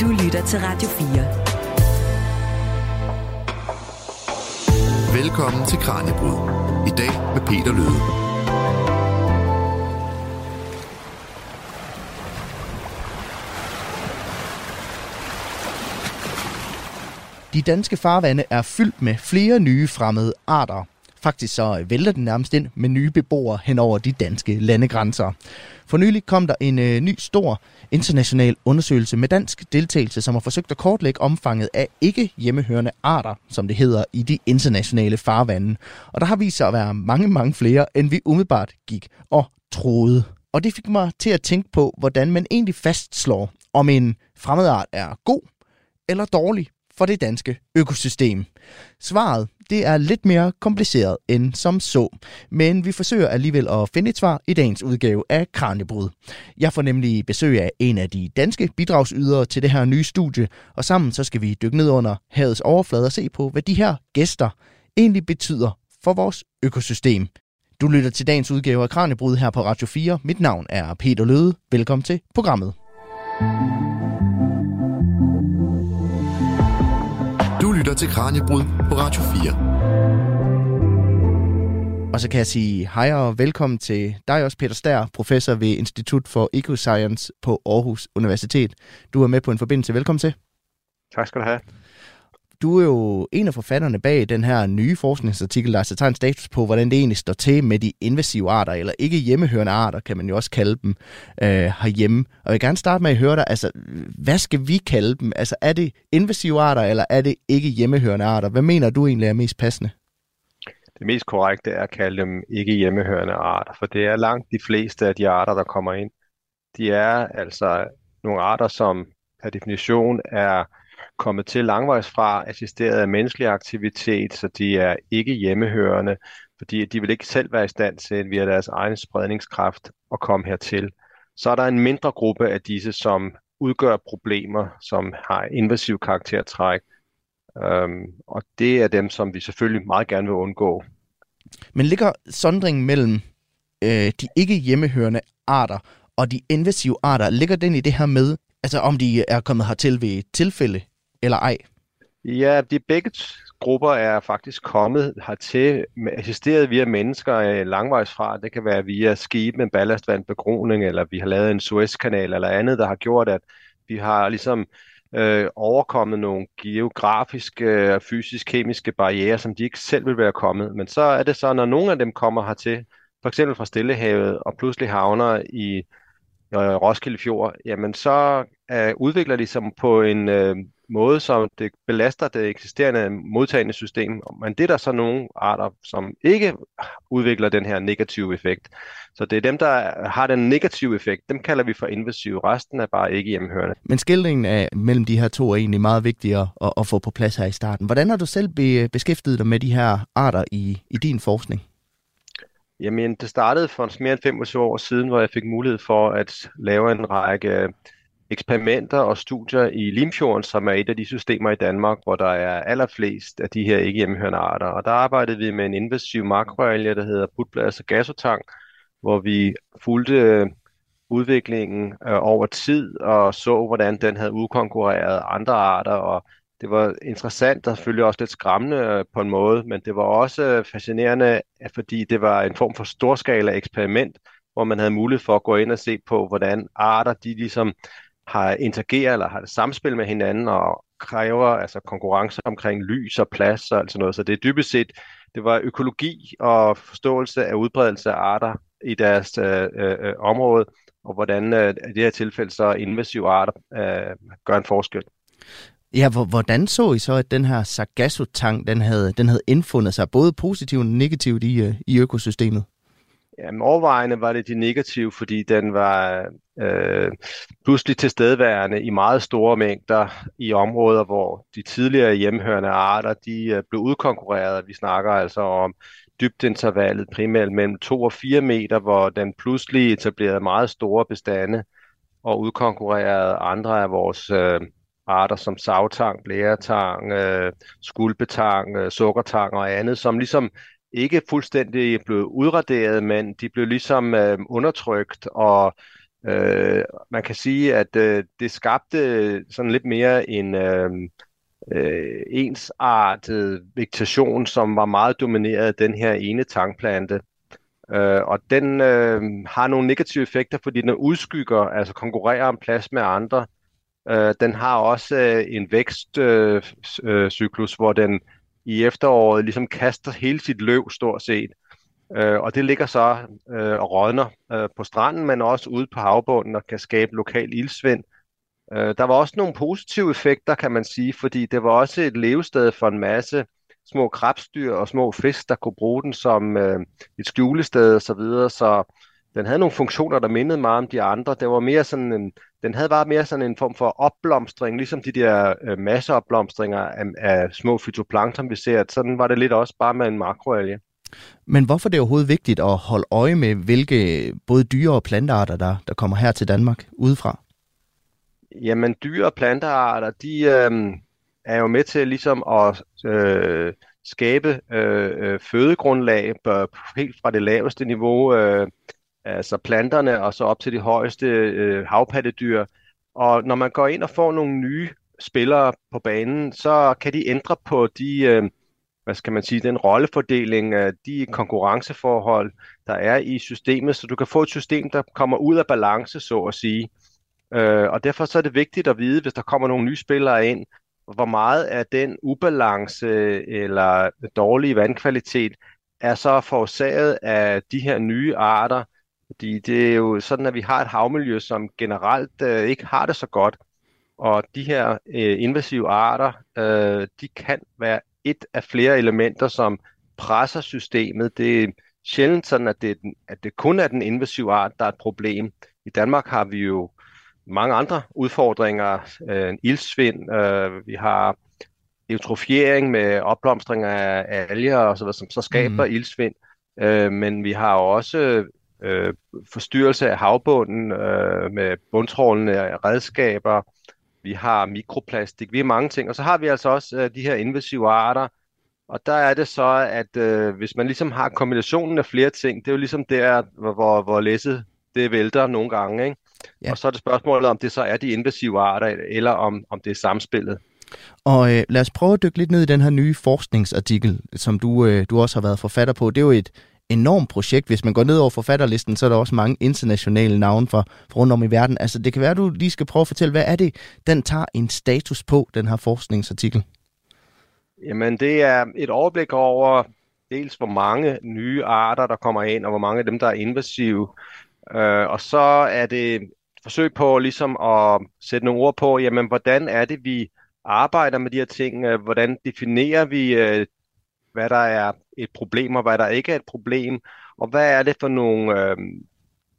Du lytter til Radio 4. Velkommen til Kranjebrud. I dag med Peter Løde. De danske farvande er fyldt med flere nye fremmede arter. Faktisk så øh, vælter den nærmest ind med nye beboere hen over de danske landegrænser. For nylig kom der en øh, ny stor international undersøgelse med dansk deltagelse, som har forsøgt at kortlægge omfanget af ikke hjemmehørende arter, som det hedder, i de internationale farvande. Og der har vist sig at være mange, mange flere, end vi umiddelbart gik og troede. Og det fik mig til at tænke på, hvordan man egentlig fastslår, om en fremmedart er god eller dårlig for det danske økosystem? Svaret det er lidt mere kompliceret end som så, men vi forsøger alligevel at finde et svar i dagens udgave af Kranjebrud. Jeg får nemlig besøg af en af de danske bidragsydere til det her nye studie, og sammen så skal vi dykke ned under havets overflade og se på, hvad de her gæster egentlig betyder for vores økosystem. Du lytter til dagens udgave af Kranjebrud her på Radio 4. Mit navn er Peter Løde. Velkommen til programmet. Mm. Lytter til Kranjebrud på Radio 4. Og så kan jeg sige hej og velkommen til dig også, Peter Stær, professor ved Institut for Ecoscience på Aarhus Universitet. Du er med på en forbindelse. Velkommen til. Tak skal du have. Du er jo en af forfatterne bag den her nye forskningsartikel, der altså tager en status på, hvordan det egentlig står til med de invasive arter, eller ikke hjemmehørende arter, kan man jo også kalde dem øh, herhjemme. Og jeg vil gerne starte med at høre dig, altså, hvad skal vi kalde dem? Altså, er det invasive arter, eller er det ikke hjemmehørende arter? Hvad mener du egentlig er mest passende? Det mest korrekte er at kalde dem ikke hjemmehørende arter, for det er langt de fleste af de arter, der kommer ind. De er altså nogle arter, som per definition er kommet til langvejs fra, assisteret af menneskelig aktivitet, så de er ikke hjemmehørende, fordi de vil ikke selv være i stand til via deres egen spredningskraft at komme hertil. Så er der en mindre gruppe af disse, som udgør problemer, som har invasiv karaktertræk, øhm, og det er dem, som vi selvfølgelig meget gerne vil undgå. Men ligger sondringen mellem øh, de ikke hjemmehørende arter og de invasive arter, ligger den i det her med, altså om de er kommet hertil ved tilfælde eller ej? Ja, de begge grupper er faktisk kommet hertil, assisteret via mennesker øh, langvejs fra. Det kan være via skibe med ballastvand, begroning, eller vi har lavet en Suezkanal eller andet, der har gjort, at vi har ligesom øh, overkommet nogle geografiske, øh, fysisk, kemiske barriere, som de ikke selv vil være kommet. Men så er det så, når nogle af dem kommer hertil, for eksempel fra Stillehavet, og pludselig havner i øh, Roskilde Fjord, jamen så øh, udvikler de sig på en øh, måde, som det belaster det eksisterende modtagende system. Men det er der så nogle arter, som ikke udvikler den her negative effekt. Så det er dem, der har den negative effekt. Dem kalder vi for invasive. Resten er bare ikke hjemmehørende. Men skildringen af, mellem de her to er egentlig meget vigtigere at, at få på plads her i starten. Hvordan har du selv be, beskæftiget dig med de her arter i, i din forskning? Jamen, det startede for mere end 25 år siden, hvor jeg fik mulighed for at lave en række eksperimenter og studier i Limfjorden, som er et af de systemer i Danmark, hvor der er allerflest af de her ikke hjemmehørende arter. Og der arbejdede vi med en invasiv makroalge, der hedder Putblas og gasotang, hvor vi fulgte øh, udviklingen øh, over tid og så, hvordan den havde udkonkurreret andre arter, og det var interessant og selvfølgelig også lidt skræmmende øh, på en måde, men det var også øh, fascinerende, fordi det var en form for storskala eksperiment, hvor man havde mulighed for at gå ind og se på, hvordan arter de ligesom har interageret eller har det samspil med hinanden og kræver altså konkurrence omkring lys og plads og altså noget. Så det er dybest set, det var økologi og forståelse af udbredelse af arter i deres øh, øh, område, og hvordan øh, i det her tilfælde så invasive arter øh, gør en forskel. Ja, hvordan så I så, at den her Sargasso-tang, den havde, den havde indfundet sig både positivt og negativt i, øh, i økosystemet? Jamen, overvejende var det de negative, fordi den var øh, pludselig tilstedeværende i meget store mængder i områder, hvor de tidligere hjemhørende arter, de øh, blev udkonkurreret. Vi snakker altså om dybdeintervallet primært mellem 2 og 4 meter, hvor den pludselig etablerede meget store bestande og udkonkurrerede andre af vores øh, arter som savtang, blæretang, øh, skulpetang, øh, sukkertang og andet, som ligesom ikke fuldstændig blev udraderet, men de blev ligesom øh, undertrykt og Øh, Øh, man kan sige, at øh, det skabte sådan lidt mere en øh, øh, ensartet vegetation, som var meget domineret af den her ene tangplante. Øh, og den øh, har nogle negative effekter, fordi den udskygger, altså konkurrerer om plads med andre. Øh, den har også øh, en vækstcyklus, øh, øh, hvor den i efteråret ligesom kaster hele sit løv stort set. Øh, og det ligger så øh, og rådner øh, på stranden, men også ude på havbunden og kan skabe lokal ildsvind. Øh, der var også nogle positive effekter, kan man sige, fordi det var også et levested for en masse små krabstyr og små fisk, der kunne bruge den som øh, et skjulested osv., så, videre. så den havde nogle funktioner, der mindede meget om de andre. Det var mere sådan en, den havde bare mere sådan en form for opblomstring, ligesom de der øh, masseopblomstringer af, af små fytoplankton, vi ser. Sådan var det lidt også bare med en makroalge. Men hvorfor er det overhovedet vigtigt at holde øje med, hvilke både dyre- og plantearter, der, der kommer her til Danmark udefra? Jamen, dyre- og plantearter, de øh, er jo med til ligesom at øh, skabe øh, øh fødegrundlag helt fra det laveste niveau, øh, altså planterne, og så op til de højeste øh, havpattedyr. Og når man går ind og får nogle nye spillere på banen, så kan de ændre på de, øh, hvad skal man sige, den rollefordeling, af de konkurrenceforhold, der er i systemet, så du kan få et system, der kommer ud af balance, så at sige. Øh, og derfor så er det vigtigt at vide, hvis der kommer nogle nye spillere ind, hvor meget af den ubalance eller dårlige vandkvalitet er så forårsaget af de her nye arter, fordi det er jo sådan, at vi har et havmiljø, som generelt øh, ikke har det så godt. Og de her øh, invasive arter, øh, de kan være et af flere elementer, som presser systemet. Det er sjældent sådan, at det, at det kun er den invasive art, der er et problem. I Danmark har vi jo mange andre udfordringer. Øh, ildsvind, øh, vi har eutrofiering med opblomstring af, af alger og så, som så skaber mm. ildsvind. Øh, men vi har også øh, forstyrrelse af havbunden øh, med bundtrålende redskaber. Vi har mikroplastik, vi har mange ting. Og så har vi altså også øh, de her invasive arter, og der er det så, at øh, hvis man ligesom har kombinationen af flere ting, det er jo ligesom der, hvor, hvor læsset det vælter nogle gange, ikke? Ja. Og så er det spørgsmålet, om det så er de invasive arter, eller om, om det er samspillet. Og øh, lad os prøve at dykke lidt ned i den her nye forskningsartikel, som du, øh, du også har været forfatter på. Det er jo et enormt projekt. Hvis man går ned over forfatterlisten, så er der også mange internationale navne fra, fra rundt om i verden. Altså, det kan være, at du lige skal prøve at fortælle, hvad er det, den tager en status på, den her forskningsartikel? Jamen, det er et overblik over dels, hvor mange nye arter, der kommer ind, og hvor mange af dem, der er invasive. Øh, og så er det et forsøg på ligesom at sætte nogle ord på, jamen, hvordan er det, vi arbejder med de her ting? Øh, hvordan definerer vi, øh, hvad der er et problem, og hvad der ikke er et problem? Og hvad er det for nogle øh,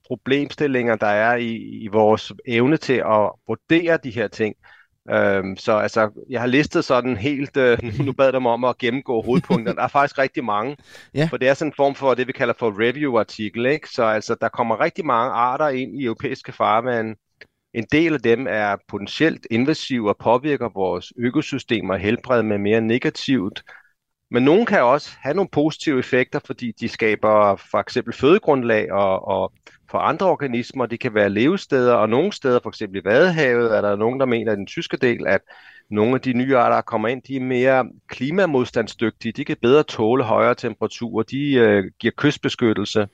problemstillinger, der er i, i vores evne til at vurdere de her ting? Øhm, så altså, jeg har listet sådan helt, øh, nu bad dem om at gennemgå hovedpunkterne. Der er faktisk rigtig mange, ja. for det er sådan en form for det, vi kalder for review-artikel. Ikke? Så altså, der kommer rigtig mange arter ind i europæiske farvande. En del af dem er potentielt invasive og påvirker vores økosystemer og helbred med mere negativt. Men nogle kan også have nogle positive effekter, fordi de skaber for eksempel fødegrundlag og, og for andre organismer. Det kan være levesteder, og nogle steder, for eksempel i Vadehavet, er der nogen, der mener i den tyske del, at nogle af de nye arter, der kommer ind, de er mere klimamodstandsdygtige. De kan bedre tåle højere temperaturer. De øh, giver kystbeskyttelse.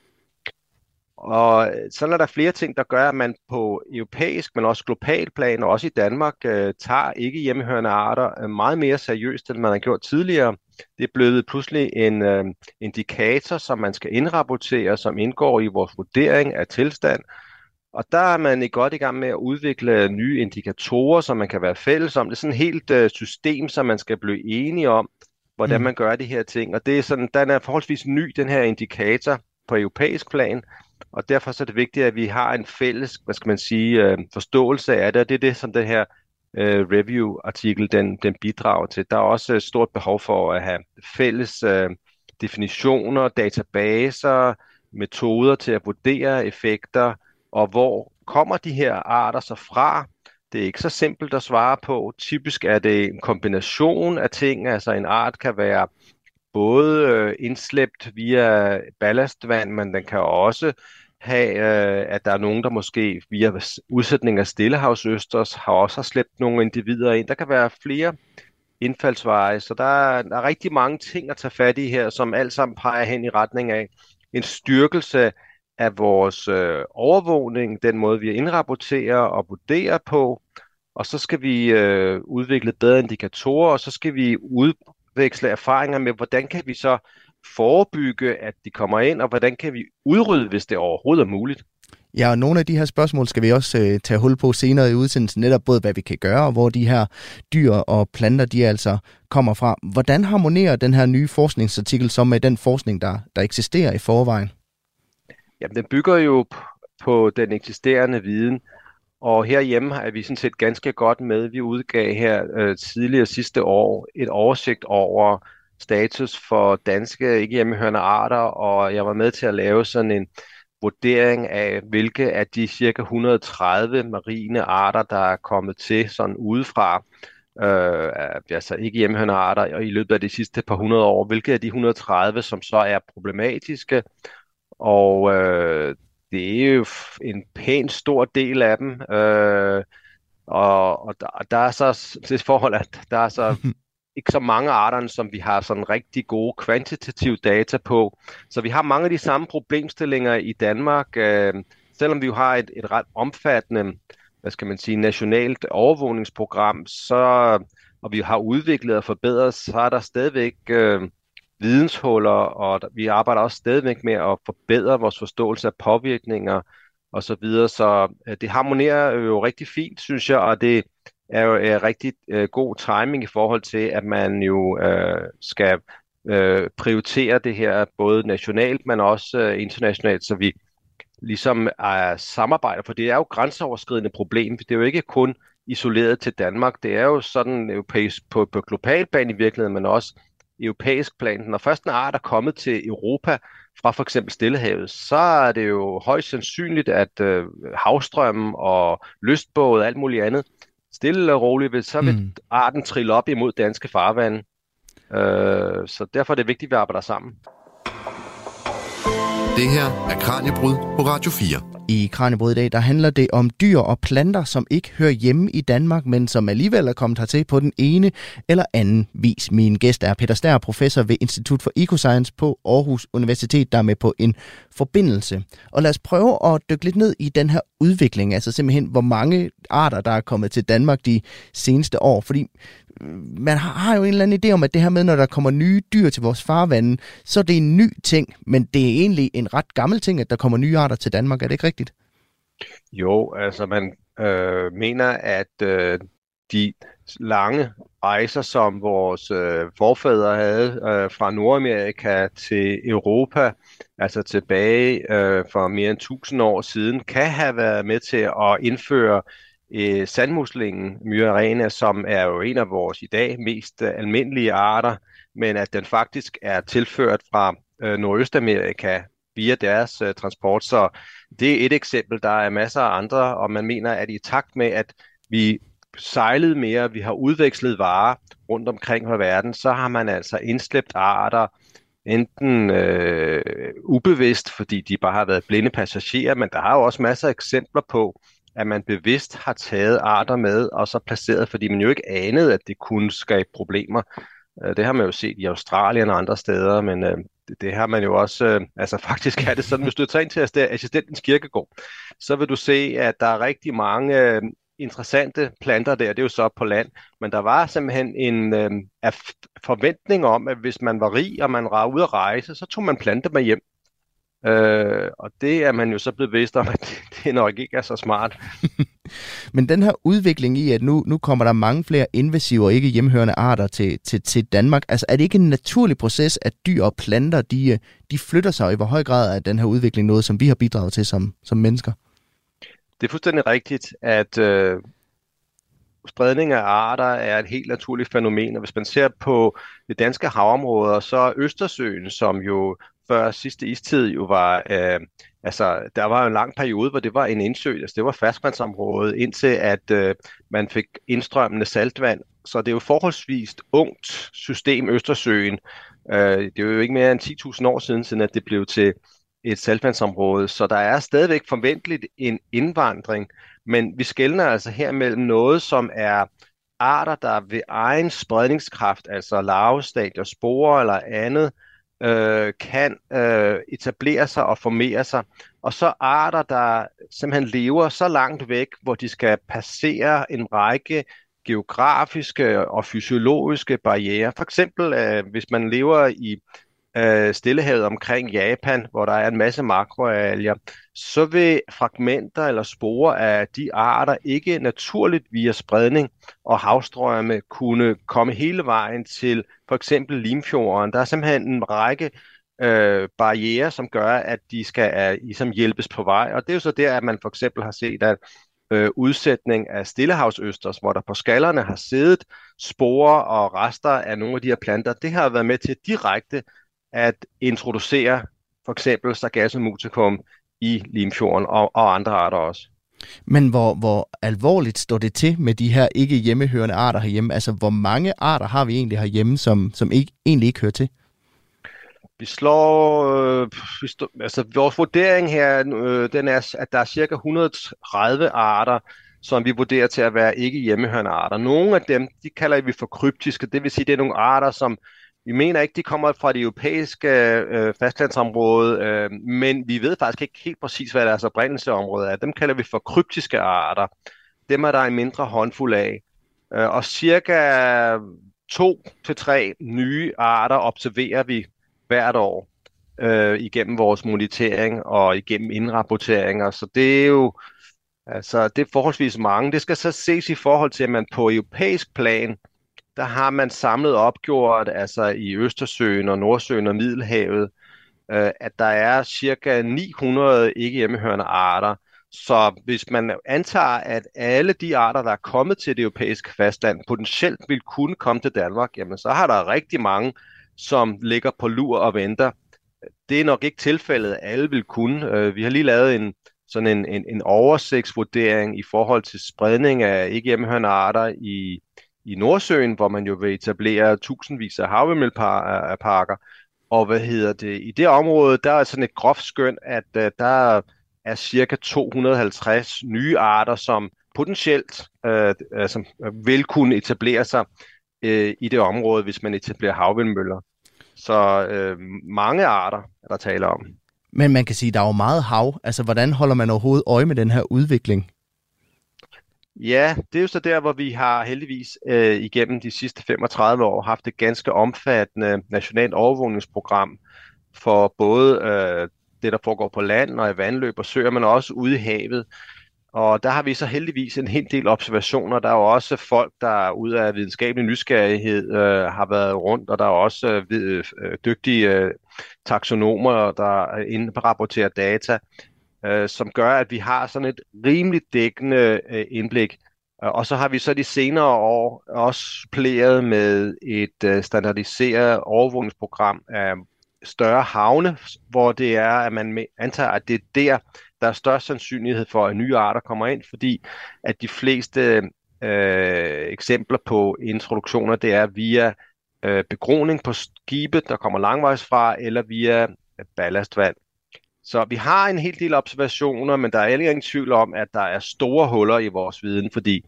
Og øh, så er der flere ting, der gør, at man på europæisk, men også global plan, og også i Danmark, øh, tager ikke hjemmehørende arter øh, meget mere seriøst, end man har gjort tidligere. Det er blevet pludselig en øh, indikator, som man skal indrapportere, som indgår i vores vurdering af tilstand. Og der er man godt i gang med at udvikle nye indikatorer, som man kan være fælles om. Det er sådan et helt øh, system, som man skal blive enige om, hvordan mm. man gør de her ting. Og det er sådan, den er forholdsvis ny, den her indikator på europæisk plan. Og derfor så er det vigtigt, at vi har en fælles, hvad skal man sige, øh, forståelse af det. Og det er det, som den her øh, review-artikel den, den bidrager til. Der er også et stort behov for at have fælles øh, definitioner, databaser, metoder til at vurdere effekter, og hvor kommer de her arter så fra? Det er ikke så simpelt at svare på. Typisk er det en kombination af ting, altså en art kan være både øh, indslæbt via ballastvand, men den kan også have, øh, at der er nogen, der måske via udsætning af stillehavsøsters har også har slæbt nogle individer ind. Der kan være flere indfaldsveje, så der er, der er rigtig mange ting at tage fat i her, som alt sammen peger hen i retning af en styrkelse af vores øh, overvågning, den måde vi indrapporterer og vurderer på, og så skal vi øh, udvikle bedre indikatorer, og så skal vi udveksle erfaringer med, hvordan kan vi så forebygge, at de kommer ind, og hvordan kan vi udrydde, hvis det overhovedet er muligt. Ja, og nogle af de her spørgsmål skal vi også øh, tage hul på senere i udsendelsen, netop både hvad vi kan gøre, og hvor de her dyr og planter, de altså kommer fra. Hvordan harmonerer den her nye forskningsartikel så med den forskning, der, der eksisterer i forvejen? Jamen, den bygger jo på den eksisterende viden, og herhjemme er vi sådan set ganske godt med. Vi udgav her øh, tidligere sidste år et oversigt over status for danske ikke hjemmehørende arter, og jeg var med til at lave sådan en vurdering af, hvilke af de cirka 130 marine arter, der er kommet til sådan udefra, øh, altså ikke hjemmehørende arter, og i løbet af de sidste par hundrede år, hvilke af de 130, som så er problematiske, og øh, det er jo en pæn stor del af dem, øh, og, og der, der er så det forhold, at der er så ikke så mange arter, som vi har sådan rigtig gode kvantitative data på. Så vi har mange af de samme problemstillinger i Danmark, øh, selvom vi jo har et, et ret omfattende, hvad skal man sige, nationalt overvågningsprogram, så, og vi har udviklet og forbedret, så er der stadigvæk øh, videnshuller, og vi arbejder også stadigvæk med at forbedre vores forståelse af påvirkninger og så videre. Så øh, det harmonerer jo rigtig fint, synes jeg, og det er jo er rigtig øh, god timing i forhold til, at man jo øh, skal øh, prioritere det her både nationalt, men også øh, internationalt, så vi ligesom er samarbejder, for det er jo grænseoverskridende problem. Det er jo ikke kun isoleret til Danmark, det er jo sådan europæisk på, på global plan i virkeligheden, men også europæisk plan. Når først en art er kommet til Europa fra for eksempel Stillehavet, så er det jo højst sandsynligt, at øh, havstrømmen og lystbåde og alt muligt andet stille og roligt, så vil mm. arten trille op imod danske farvande. Øh, så derfor er det vigtigt, at vi arbejder sammen. Det her er Kranjebrud på Radio 4. I Kranjebrud i dag, der handler det om dyr og planter, som ikke hører hjemme i Danmark, men som alligevel er kommet hertil på den ene eller anden vis. Min gæst er Peter Stær, professor ved Institut for Ecoscience på Aarhus Universitet, der er med på en forbindelse. Og lad os prøve at dykke lidt ned i den her udvikling, altså simpelthen hvor mange arter, der er kommet til Danmark de seneste år. Fordi man har jo en eller anden idé om, at det her med, når der kommer nye dyr til vores farvande, så er det en ny ting, men det er egentlig en ret gammel ting, at der kommer nye arter til Danmark. Er det ikke rigtigt? Jo, altså man øh, mener, at øh, de lange rejser, som vores øh, forfædre havde øh, fra Nordamerika til Europa, altså tilbage øh, for mere end 1000 år siden, kan have været med til at indføre øh, sandmuslingen Myrarena, som er jo en af vores i dag mest øh, almindelige arter, men at den faktisk er tilført fra øh, Nordøstamerika via deres øh, transport. Så det er et eksempel. Der er masser af andre, og man mener, at i takt med, at vi sejlede mere, vi har udvekslet varer rundt omkring på verden, så har man altså indslæbt arter, enten øh, ubevidst, fordi de bare har været blinde passagerer, men der har jo også masser af eksempler på, at man bevidst har taget arter med og så placeret, fordi man jo ikke anede, at det kunne skabe problemer. Øh, det har man jo set i Australien og andre steder, men øh, det, det har man jo også, øh, altså faktisk er det sådan, hvis du tager ind til assistentens kirkegård, så vil du se, at der er rigtig mange øh, interessante planter der, det er jo så på land, men der var simpelthen en øh, forventning om, at hvis man var rig og man var ude at rejse, så tog man planter med hjem. Øh, og det er man jo så blevet bevidst om, at det, det nok ikke er så smart. Men den her udvikling i, at nu, nu kommer der mange flere invasive og ikke hjemhørende arter til, til, til Danmark, altså er det ikke en naturlig proces, at dyr og planter, de, de flytter sig, og i hvor høj grad er den her udvikling noget, som vi har bidraget til som, som mennesker? Det er fuldstændig rigtigt, at øh, spredning af arter er et helt naturligt fænomen, og hvis man ser på de danske havområder, så er Østersøen, som jo før sidste istid jo var, øh, altså der var en lang periode, hvor det var en indsø, altså det var ferskvandsområdet, indtil at øh, man fik indstrømmende saltvand. Så det er jo forholdsvis ungt system, Østersøen. Øh, det er jo ikke mere end 10.000 år siden, siden at det blev til et saltvandsområde, så der er stadigvæk forventeligt en indvandring, men vi skældner altså her mellem noget, som er arter, der ved egen spredningskraft, altså larvestadier, sporer eller andet, øh, kan øh, etablere sig og formere sig, og så arter, der simpelthen lever så langt væk, hvor de skal passere en række geografiske og fysiologiske barriere. For eksempel, øh, hvis man lever i øh, Stillehavet omkring Japan, hvor der er en masse makroalger, så vil fragmenter eller sporer af de arter ikke naturligt via spredning og havstrømme kunne komme hele vejen til for eksempel Limfjorden. Der er simpelthen en række øh, barriere, som gør, at de skal uh, ligesom hjælpes på vej. Og det er jo så der, at man for eksempel har set, at øh, udsætning af stillehavsøsters, hvor der på skallerne har siddet sporer og rester af nogle af de her planter. Det har været med til direkte at introducere for eksempel Sargassum muticum i Limfjorden og, og andre arter også. Men hvor, hvor alvorligt står det til med de her ikke hjemmehørende arter herhjemme? Altså, hvor mange arter har vi egentlig herhjemme, som, som ikke, egentlig ikke hører til? Vi slår, øh, vi stå, altså vores vurdering her, øh, den er, at der er cirka 130 arter, som vi vurderer til at være ikke hjemmehørende arter. Nogle af dem, de kalder vi for kryptiske, det vil sige, det er nogle arter, som vi mener ikke, de kommer fra det europæiske øh, fastlandsområde, øh, men vi ved faktisk ikke helt præcis, hvad deres oprindelseområde er. Dem kalder vi for kryptiske arter. Dem er der en mindre håndfuld af. Øh, og cirka to til tre nye arter observerer vi hvert år øh, igennem vores monitering og igennem indrapporteringer. Så det er jo altså, det er forholdsvis mange. Det skal så ses i forhold til, at man på europæisk plan der har man samlet opgjort, altså i Østersøen og Nordsøen og Middelhavet, øh, at der er cirka 900 ikke hjemmehørende arter. Så hvis man antager, at alle de arter, der er kommet til det europæiske fastland, potentielt vil kunne komme til Danmark, jamen så har der rigtig mange, som ligger på lur og venter. Det er nok ikke tilfældet, at alle vil kunne. Øh, vi har lige lavet en, sådan en, en, en oversigtsvurdering i forhold til spredning af ikke hjemmehørende arter i i Nordsøen, hvor man jo vil etablere tusindvis af havvindmølleparker. Og hvad hedder det? I det område, der er sådan et groft skøn, at uh, der er cirka 250 nye arter, som potentielt uh, altså, vil kunne etablere sig uh, i det område, hvis man etablerer havvindmøller. Så uh, mange arter er der taler om. Men man kan sige, at der er jo meget hav. Altså, hvordan holder man overhovedet øje med den her udvikling? Ja, det er jo så der, hvor vi har heldigvis øh, igennem de sidste 35 år haft et ganske omfattende nationalt overvågningsprogram for både øh, det, der foregår på land og i vandløb og søer, men også ude i havet. Og der har vi så heldigvis en hel del observationer. Der er jo også folk, der ud af videnskabelig nysgerrighed øh, har været rundt, og der er også øh, øh dygtige øh, taxonomer, der indrapporterer data øh, som gør, at vi har sådan et rimeligt dækkende øh, indblik. Øh, og så har vi så de senere år også plæret med et øh, standardiseret overvågningsprogram af større havne, hvor det er, at man antager, at det er der, der er størst sandsynlighed for, at nye arter kommer ind, fordi at de fleste øh, eksempler på introduktioner, det er via øh, begroning på skibet, der kommer langvejs fra, eller via øh, ballastvand. Så vi har en hel del observationer, men der er ikke ingen tvivl om, at der er store huller i vores viden, fordi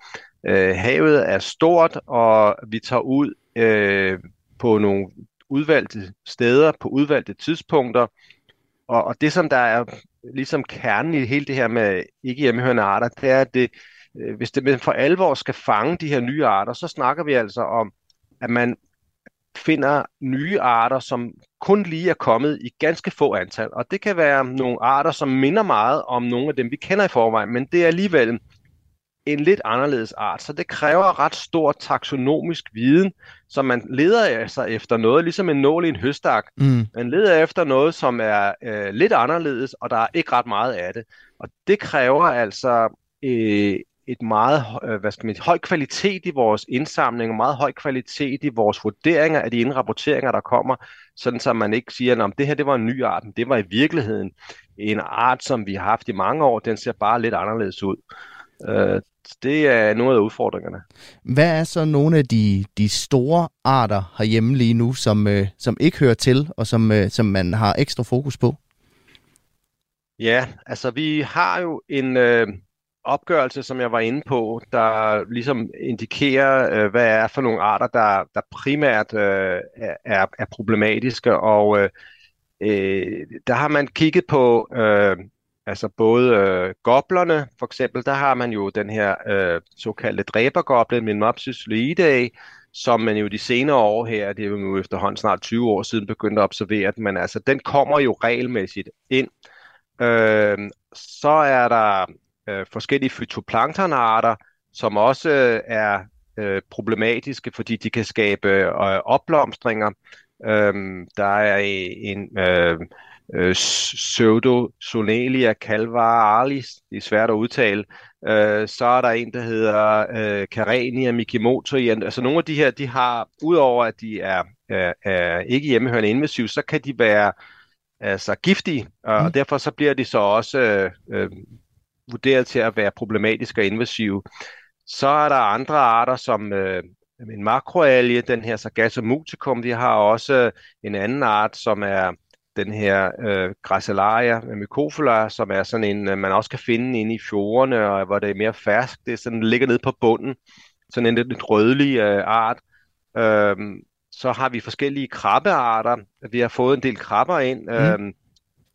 øh, havet er stort, og vi tager ud øh, på nogle udvalgte steder, på udvalgte tidspunkter, og, og det som der er ligesom kernen i hele det her med ikke hjemmehørende arter, det er, at det, øh, hvis det for alvor skal fange de her nye arter, så snakker vi altså om, at man finder nye arter, som kun lige er kommet i ganske få antal. Og det kan være nogle arter, som minder meget om nogle af dem, vi kender i forvejen, men det er alligevel en lidt anderledes art. Så det kræver ret stor taksonomisk viden, så man leder altså efter noget, ligesom en nål i en høstak. Mm. Man leder efter noget, som er øh, lidt anderledes, og der er ikke ret meget af det. Og det kræver altså øh, et meget øh, hvad skal man, høj kvalitet i vores indsamling, og meget høj kvalitet i vores vurderinger af de indrapporteringer, der kommer, sådan så man ikke siger, at det her det var en ny art, men det var i virkeligheden en art, som vi har haft i mange år, den ser bare lidt anderledes ud. Øh, det er nogle af udfordringerne. Hvad er så nogle af de, de store arter herhjemme lige nu, som, øh, som ikke hører til, og som, øh, som man har ekstra fokus på? Ja, altså vi har jo en øh, opgørelse, som jeg var inde på, der ligesom indikerer, øh, hvad er for nogle arter, der, der primært øh, er, er problematiske, og øh, øh, der har man kigget på øh, altså både øh, goblerne, for eksempel, der har man jo den her øh, såkaldte dræbergoblin, Minmopsis luidae, som man jo de senere år her, det er jo efterhånden snart 20 år siden, begyndte at observere, men altså den kommer jo regelmæssigt ind. Øh, så er der øh, forskellige fytoplanktonarter, som også øh, er øh, problematiske, fordi de kan skabe øh, opblomstringer. Øh, der er en øh, øh, Pseudosonalia calvaralis, det er svært at udtale. Øh, så er der en, der hedder øh, Carenia mikimoto. Altså nogle af de her, de har, udover at de er, er, er ikke hjemmehørende invasive, så kan de være altså giftige, og mm. derfor så bliver de så også øh, øh, vurderet til at være problematiske og invasive. Så er der andre arter, som øh, en makroalge, den her Sargasso muticum. Vi har også en anden art, som er den her øh, Gracilaria mycophylla, som er sådan en, øh, man også kan finde inde i fjordene, og hvor det er mere fersk. Det er sådan, ligger nede på bunden. Sådan en lidt, rødlig øh, art. Øh, så har vi forskellige krabbearter. Vi har fået en del krabber ind. Mm. Øh,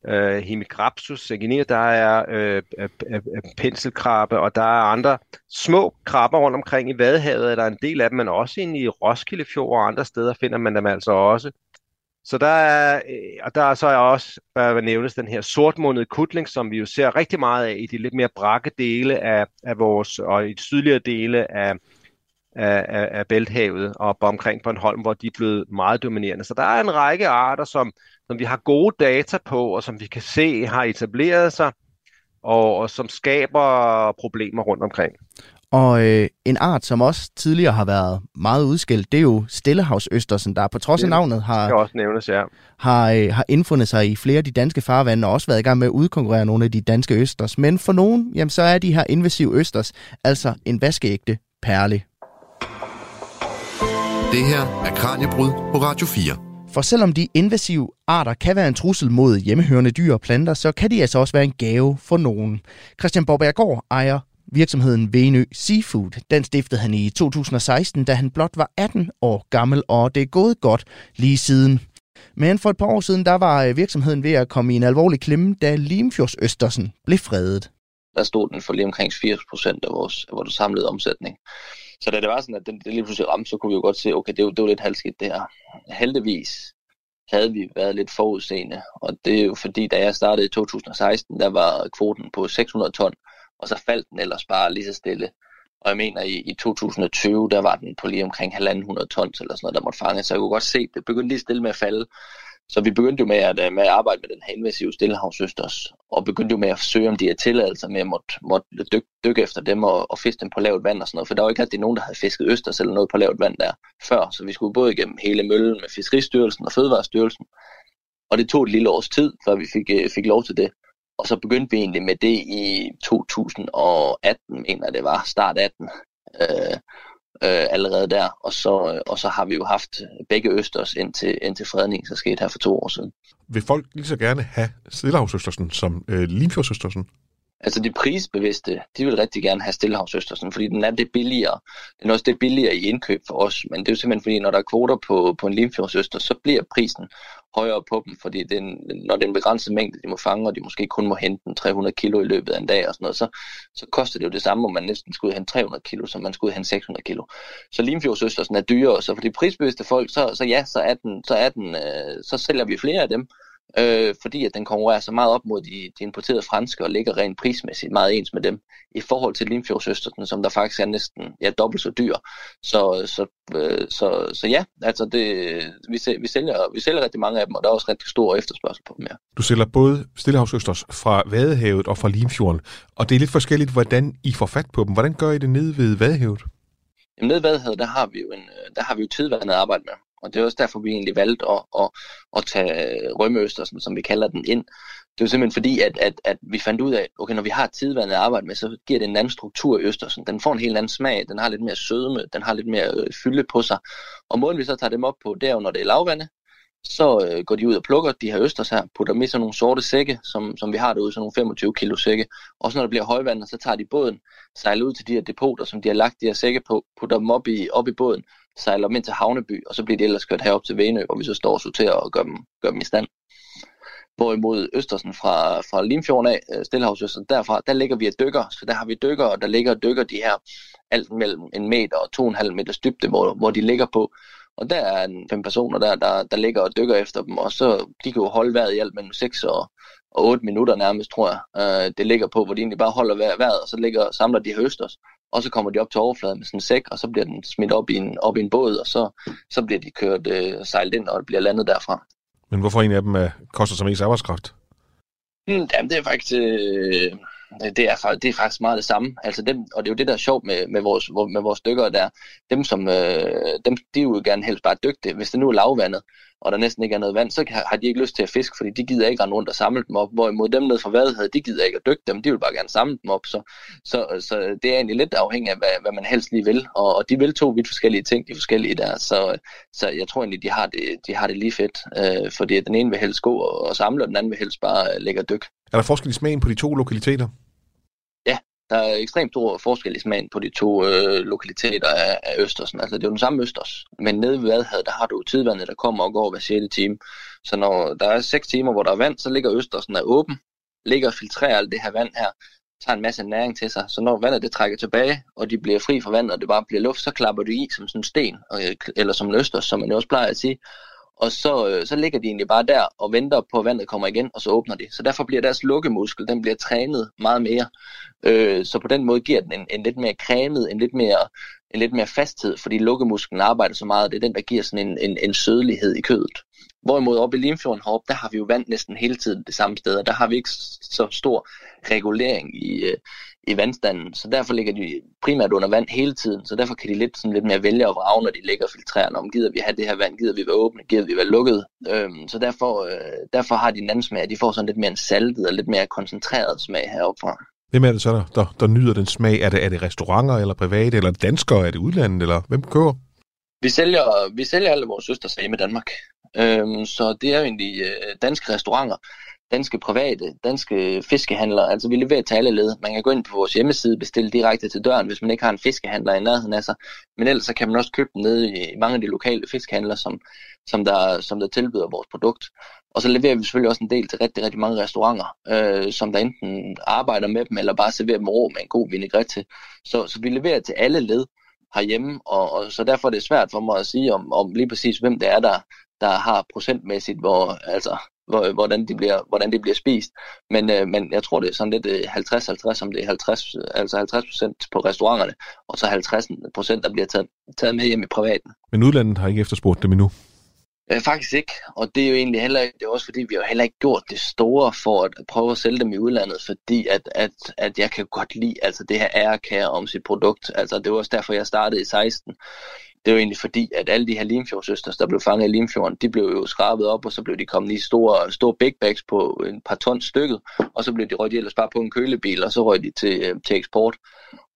øh, Hemigrapsus sanguinea, der er øh, øh, penselkrabbe, og der er andre små krabber rundt omkring i Vadehavet, der er en del af dem, men også inde i Roskilde Fjord og andre steder finder man dem altså også. Så der er, øh, og der er så også, hvad nævnes, den her sortmundede kutling, som vi jo ser rigtig meget af i de lidt mere brakke dele af, af vores, og i de sydligere dele af, af, af, af Bælthavet og omkring Bornholm, hvor de er blevet meget dominerende. Så der er en række arter, som, som vi har gode data på, og som vi kan se har etableret sig, og, og som skaber problemer rundt omkring. Og øh, en art, som også tidligere har været meget udskilt, det er jo Stillehavsøstersen, der på trods af navnet har, også nævnes, ja. har, øh, har indfundet sig i flere af de danske farvande, og også været i gang med at udkonkurrere nogle af de danske østers. Men for nogen, jamen, så er de her invasive østers altså en vaskeægte perle. Det her er Kranjebrud på Radio 4. For selvom de invasive arter kan være en trussel mod hjemmehørende dyr og planter, så kan de altså også være en gave for nogen. Christian Borbergård ejer virksomheden Venø Seafood. Den stiftede han i 2016, da han blot var 18 år gammel, og det er gået godt lige siden. Men for et par år siden, der var øh, virksomheden ved at komme i en alvorlig klemme, da Limfjordsøstersen blev fredet. Der stod den for lige omkring 80 procent af vores, af vores samlede omsætning. Så da det var sådan, at den, det lige pludselig ramte, så kunne vi jo godt se, okay, det, det var lidt halvskidt det her. Heldigvis havde vi været lidt forudseende, og det er jo fordi, da jeg startede i 2016, der var kvoten på 600 ton, og så faldt den ellers bare lige så stille. Og jeg mener, i, i 2020, der var den på lige omkring 1.500 tons eller sådan noget, der måtte fange. Så jeg kunne godt se, det begyndte lige stille med at falde. Så vi begyndte jo med at, øh, med at arbejde med den her invasive stillehavsøsters, og begyndte jo med at søge om de her tilladelser med at måtte, måtte dykke, dykke efter dem og, og fiske dem på lavt vand og sådan noget. For der var ikke altid nogen, der havde fisket østers eller noget på lavt vand der før. Så vi skulle både igennem hele møllen med Fiskeristyrelsen og Fødevarestyrelsen. Og det tog et lille års tid, før vi fik, øh, fik lov til det. Og så begyndte vi egentlig med det i 2018, mener det var, start 18. Øh, øh, allerede der, og så, øh, og så har vi jo haft begge østers indtil, indtil fredningen, så skete her for to år siden. Vil folk lige så gerne have Stillehavsøstersen som øh, Limfjordsøstersen? Altså de prisbevidste, de vil rigtig gerne have Stillehavsøstersen, fordi den er det billigere. Den er også det billigere i indkøb for os, men det er jo simpelthen fordi, når der er kvoter på, på en Limfjordsøster, så bliver prisen højere på dem, fordi den, når det er en begrænset mængde, de må fange, og de måske kun må hente 300 kilo i løbet af en dag og sådan noget, så, så koster det jo det samme, om man næsten skulle hente 300 kilo, som man skulle hente 600 kilo. Så Limfjordsøstersen er dyrere, så for de prisbevidste folk, så, så ja, så, er den, så, er den, øh, så sælger vi flere af dem, øh, fordi at den konkurrerer så meget op mod de, de importerede franske og ligger rent prismæssigt meget ens med dem i forhold til Limfjordsøsteren, som der faktisk er næsten ja, dobbelt så dyr. Så, så, øh, så, så ja, altså det, vi, vi, sælger, vi sælger rigtig mange af dem, og der er også rigtig stor efterspørgsel på dem her. Du sælger både Stillehavsøsters fra Vadehavet og fra Limfjorden, og det er lidt forskelligt, hvordan I får fat på dem. Hvordan gør I det nede ved Vadehavet? Jamen nede ved Vadehavet, der har vi jo, en, øh, der har vi jo tidvandet at arbejde med. Og det er også derfor, vi egentlig valgte at, at, at tage Rømøstersen, som vi kalder den, ind. Det er simpelthen fordi, at, at, at vi fandt ud af, okay, når vi har tidvandet at arbejde med, så giver det en anden struktur i Østersen. Den får en helt anden smag, den har lidt mere sødme, den har lidt mere øh, fylde på sig. Og måden vi så tager dem op på, det er jo, når det er lavvande, så øh, går de ud og plukker de her østers her, putter dem i sådan nogle sorte sække, som, som vi har derude, sådan nogle 25 kilo sække. Og så når der bliver højvand, så tager de båden, sejler ud til de her depoter, som de har lagt de her sække på, putter dem op i, op i båden, sejler dem ind til Havneby, og så bliver de ellers kørt herop til Venø, hvor vi så står og sorterer og gør dem, gør dem i stand. Hvorimod Østersen fra, fra Limfjorden af, øh, derfra, der ligger vi og dykker, så der har vi dykker, og der ligger og dykker de her alt mellem en meter og to og en halv meter dybde, hvor, hvor de ligger på. Og der er en fem personer der, der, der ligger og dykker efter dem, og så de kan jo holde vejret i alt mellem 6 og, og 8 minutter nærmest, tror jeg. Øh, det ligger på, hvor de egentlig bare holder vejret, og så ligger, samler de høsters, og så kommer de op til overfladen med sådan en sæk, og så bliver den smidt op i en, op i en båd, og så, så bliver de kørt øh, sejlet ind, og bliver landet derfra. Men hvorfor en af dem uh, koster så mest arbejdskraft? Hmm, jamen, det er faktisk... Øh, Øh, det er, det er faktisk meget det samme. Altså dem, og det er jo det, der er sjovt med, med, vores, med vores dykkere der. Dem, som, øh, dem, de vil jo gerne helst bare dygtige. Hvis det nu er lavvandet, og der næsten ikke er noget vand, så har de ikke lyst til at fiske, fordi de gider ikke rende rundt og samle dem op. Hvorimod dem nede fra Vadehavet, de gider ikke at dykke dem, de vil bare gerne samle dem op. Så, så, så det er egentlig lidt afhængigt af, hvad, hvad man helst lige vil. Og, og de vil to vidt forskellige ting, de forskellige der. Så, så jeg tror egentlig, de har det, de har det lige fedt. Øh, fordi den ene vil helst gå og, og samle, og den anden vil helst bare øh, lægge og dykke. Er der forskel i smagen på de to lokaliteter? Ja, der er ekstremt stor forskel i smagen på de to øh, lokaliteter af, af Østersen. Altså det er jo den samme Østers, men nede ved Vadhavet, der har du tidvandet, der kommer og går hver 6. time. Så når der er 6 timer, hvor der er vand, så ligger Østersen er åben, ligger og filtrerer alt det her vand her, tager en masse næring til sig. Så når vandet det trækker tilbage, og de bliver fri fra vandet, og det bare bliver luft, så klapper du i som sådan en sten, øh, eller som en østers, som man jo også plejer at sige og så, øh, så ligger de egentlig bare der og venter på, at vandet kommer igen, og så åbner de. Så derfor bliver deres lukkemuskel, den bliver trænet meget mere. Øh, så på den måde giver den en, en lidt mere cremet, en lidt mere, en lidt mere fasthed, fordi lukkemusklen arbejder så meget, det er den, der giver sådan en, en, en sødlighed i kødet. Hvorimod oppe i Limfjorden heroppe, der har vi jo vand næsten hele tiden det samme sted, og der har vi ikke så stor regulering i, øh, i vandstanden, så derfor ligger de primært under vand hele tiden, så derfor kan de lidt, sådan lidt mere vælge og vrage, når de ligger og filtrerer, om gider vi have det her vand, gider vi være åbne, gider vi være lukket. Øhm, så derfor, øh, derfor har de en anden smag, de får sådan lidt mere en saltet og lidt mere koncentreret smag heroppe fra. Hvem er det så, der, der, der nyder den smag? Er det, er det restauranter, eller private, eller danskere, er det udlandet, eller hvem køber? Vi sælger, vi sælger alle vores søsters hjemme i Danmark. Øhm, så det er jo egentlig øh, danske restauranter, danske private, danske fiskehandlere. Altså vi leverer til alle led. Man kan gå ind på vores hjemmeside, bestille direkte til døren, hvis man ikke har en fiskehandler i nærheden af sig. Men ellers så kan man også købe den nede i mange af de lokale fiskehandlere, som, som, der, som der tilbyder vores produkt. Og så leverer vi selvfølgelig også en del til rigtig, rigtig mange restauranter, øh, som der enten arbejder med dem, eller bare serverer dem rå med en god vinaigrette til. Så, så vi leverer til alle led herhjemme, og, og så derfor er det svært for mig at sige om, om lige præcis, hvem det er, der, der har procentmæssigt, hvor, altså, hvordan, de bliver, hvordan de bliver spist. Men, øh, men jeg tror, det er sådan lidt 50-50, øh, om det er 50, altså 50% på restauranterne, og så 50 procent, der bliver taget, taget med hjem i privaten. Men udlandet har ikke efterspurgt dem endnu? Øh, faktisk ikke, og det er jo egentlig heller ikke, det er også fordi, vi har heller ikke gjort det store for at prøve at sælge dem i udlandet, fordi at, at, at jeg kan godt lide altså det her ærekære om sit produkt. Altså det var også derfor, jeg startede i 16 det er jo egentlig fordi, at alle de her limfjordsøsters, der blev fanget i Limfjorden, de blev jo skrabet op, og så blev de kommet i store, store big bags på en par tons stykket, og så blev de røget ellers bare på en kølebil, og så røg de til, øh, til eksport.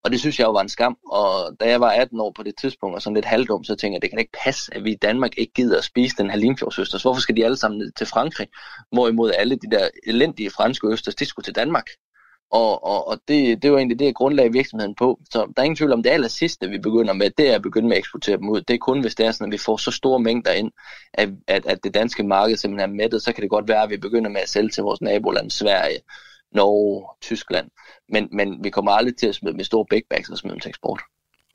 Og det synes jeg jo var en skam, og da jeg var 18 år på det tidspunkt, og sådan lidt halvdum, så tænkte jeg, det kan ikke passe, at vi i Danmark ikke gider at spise den her limfjordsøsters. Hvorfor skal de alle sammen ned til Frankrig? Hvorimod alle de der elendige franske østers, de skulle til Danmark. Og, og, og det, det var egentlig det, jeg grundlagde virksomheden på. Så der er ingen tvivl om, det aller sidste, vi begynder med, det er at begynde med at eksportere dem ud. Det er kun, hvis det er sådan, at vi får så store mængder ind, at, at, at det danske marked simpelthen er mættet, så kan det godt være, at vi begynder med at sælge til vores naboland, Sverige, Norge, Tyskland. Men, men vi kommer aldrig til at smide med store big bags og smide dem til eksport.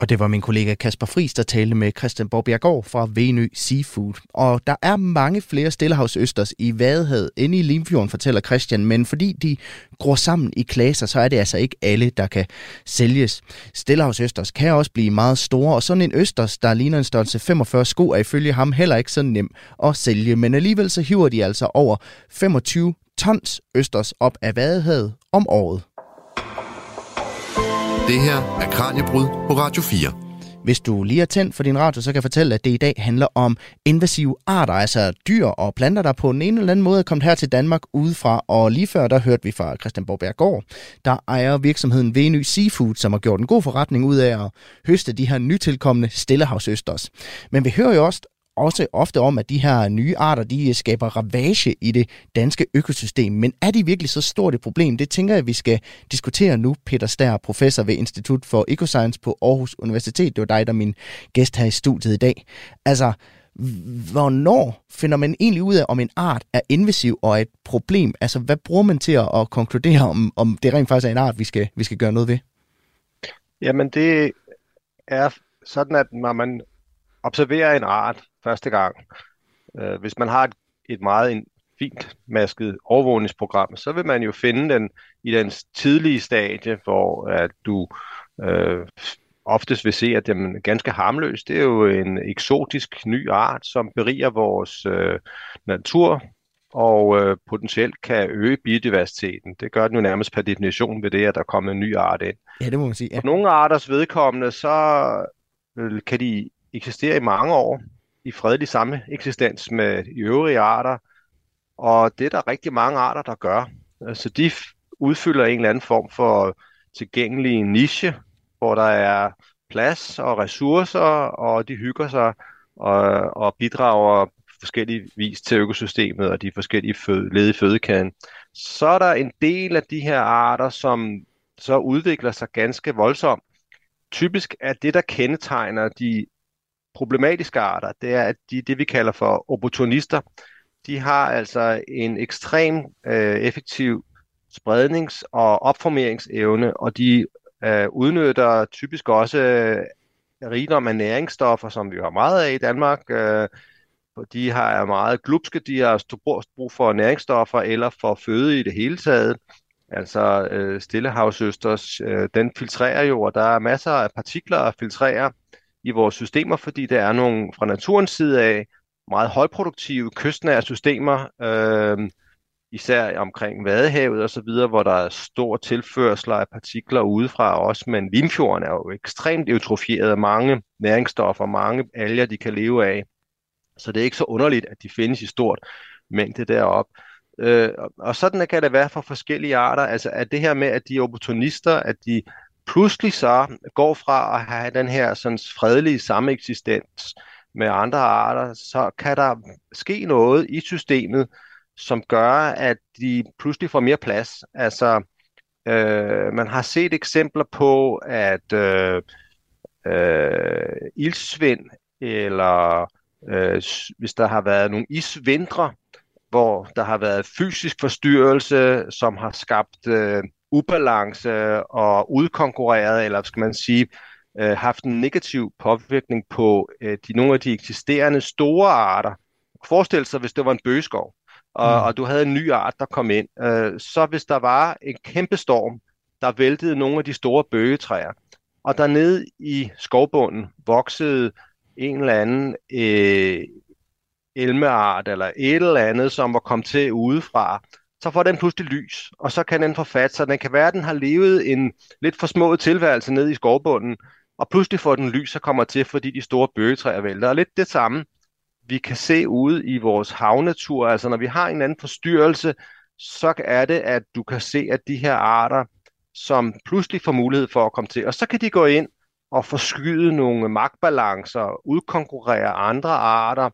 Og det var min kollega Kasper Friis, der talte med Christian Borbjergård fra Venø Seafood. Og der er mange flere stillehavsøsters i Vadehavet end i Limfjorden, fortæller Christian, men fordi de gror sammen i klasser, så er det altså ikke alle, der kan sælges. Stillehavsøsters kan også blive meget store, og sådan en østers, der ligner en størrelse 45 sko, er ifølge ham heller ikke så nem at sælge. Men alligevel så hiver de altså over 25 tons østers op af Vadehavet om året. Det her er Kranjebrud på Radio 4. Hvis du lige er tændt for din radio, så kan jeg fortælle, at det i dag handler om invasive arter, altså dyr og planter, der på en eller anden måde er kommet her til Danmark udefra. Og lige før, der hørte vi fra Christian Borberg der ejer virksomheden Venø Seafood, som har gjort en god forretning ud af at høste de her nytilkommende stillehavsøsters. Men vi hører jo også også ofte om, at de her nye arter, de skaber ravage i det danske økosystem. Men er de virkelig så stort et problem? Det tænker jeg, vi skal diskutere nu. Peter Stær, professor ved Institut for Ecoscience på Aarhus Universitet. Det var dig, der er min gæst her i studiet i dag. Altså, hvornår finder man egentlig ud af, om en art er invasiv og et problem? Altså, hvad bruger man til at, at konkludere, om, om det rent faktisk er en art, vi skal, vi skal gøre noget ved? Jamen, det er sådan, at når man observerer en art første gang, øh, hvis man har et, et meget fint masket overvågningsprogram, så vil man jo finde den i den tidlige stadie, hvor at du øh, oftest vil se, at den er ganske harmløs. Det er jo en eksotisk ny art, som beriger vores øh, natur og øh, potentielt kan øge biodiversiteten. Det gør den jo nærmest per definition ved det, at der kommer en ny art ind. Ja, det må man sige. Ja. For nogle arters vedkommende, så øh, kan de eksistere i mange år i fredelig samme eksistens med de øvrige arter, og det er der rigtig mange arter, der gør. Så de udfylder en eller anden form for tilgængelig niche, hvor der er plads og ressourcer, og de hygger sig og, og bidrager forskellige vis til økosystemet og de forskellige fød, led i fødekæden. Så er der en del af de her arter, som så udvikler sig ganske voldsomt. Typisk er det, der kendetegner de problematiske arter, det er, at de det, vi kalder for opportunister, de har altså en ekstrem øh, effektiv sprednings- og opformeringsevne, og de øh, udnytter typisk også øh, rigdom af næringsstoffer, som vi har meget af i Danmark. Øh, de har meget glupske, de har brug for næringsstoffer eller for føde i det hele taget. Altså øh, Stillehavsøsters, øh, den filtrerer jo, og der er masser af partikler at filtrere i vores systemer, fordi der er nogle fra naturens side af meget højproduktive kystnære systemer, øh, især omkring Vadehavet og så videre, hvor der er stor tilførsel af partikler udefra også, men Limfjorden er jo ekstremt eutrofieret af mange næringsstoffer, mange alger, de kan leve af. Så det er ikke så underligt, at de findes i stort mængde deroppe. Øh, og sådan kan det være for forskellige arter. Altså at det her med, at de er opportunister, at de pludselig så går fra at have den her sådan fredelige sameksistens med andre arter, så kan der ske noget i systemet, som gør, at de pludselig får mere plads. Altså, øh, man har set eksempler på, at øh, øh, ildsvind, eller øh, hvis der har været nogle isvintre, hvor der har været fysisk forstyrrelse, som har skabt øh, ubalance og udkonkurreret, eller skal man sige, øh, haft en negativ påvirkning på øh, de, nogle af de eksisterende store arter. Forestil sig, hvis det var en bøgeskov, og, mm. og du havde en ny art, der kom ind. Øh, så hvis der var en kæmpe storm, der væltede nogle af de store bøgetræer, og dernede i skovbunden voksede en eller anden øh, elmeart eller et eller andet, som var kommet til udefra, så får den pludselig lys, og så kan den få fat, så Den kan være, at den har levet en lidt for små tilværelse ned i skovbunden, og pludselig får den lys og kommer til, fordi de store bøgetræer vælter. Og lidt det samme, vi kan se ude i vores havnatur. Altså når vi har en anden forstyrrelse, så er det, at du kan se, at de her arter, som pludselig får mulighed for at komme til, og så kan de gå ind og forskyde nogle magtbalancer, udkonkurrere andre arter,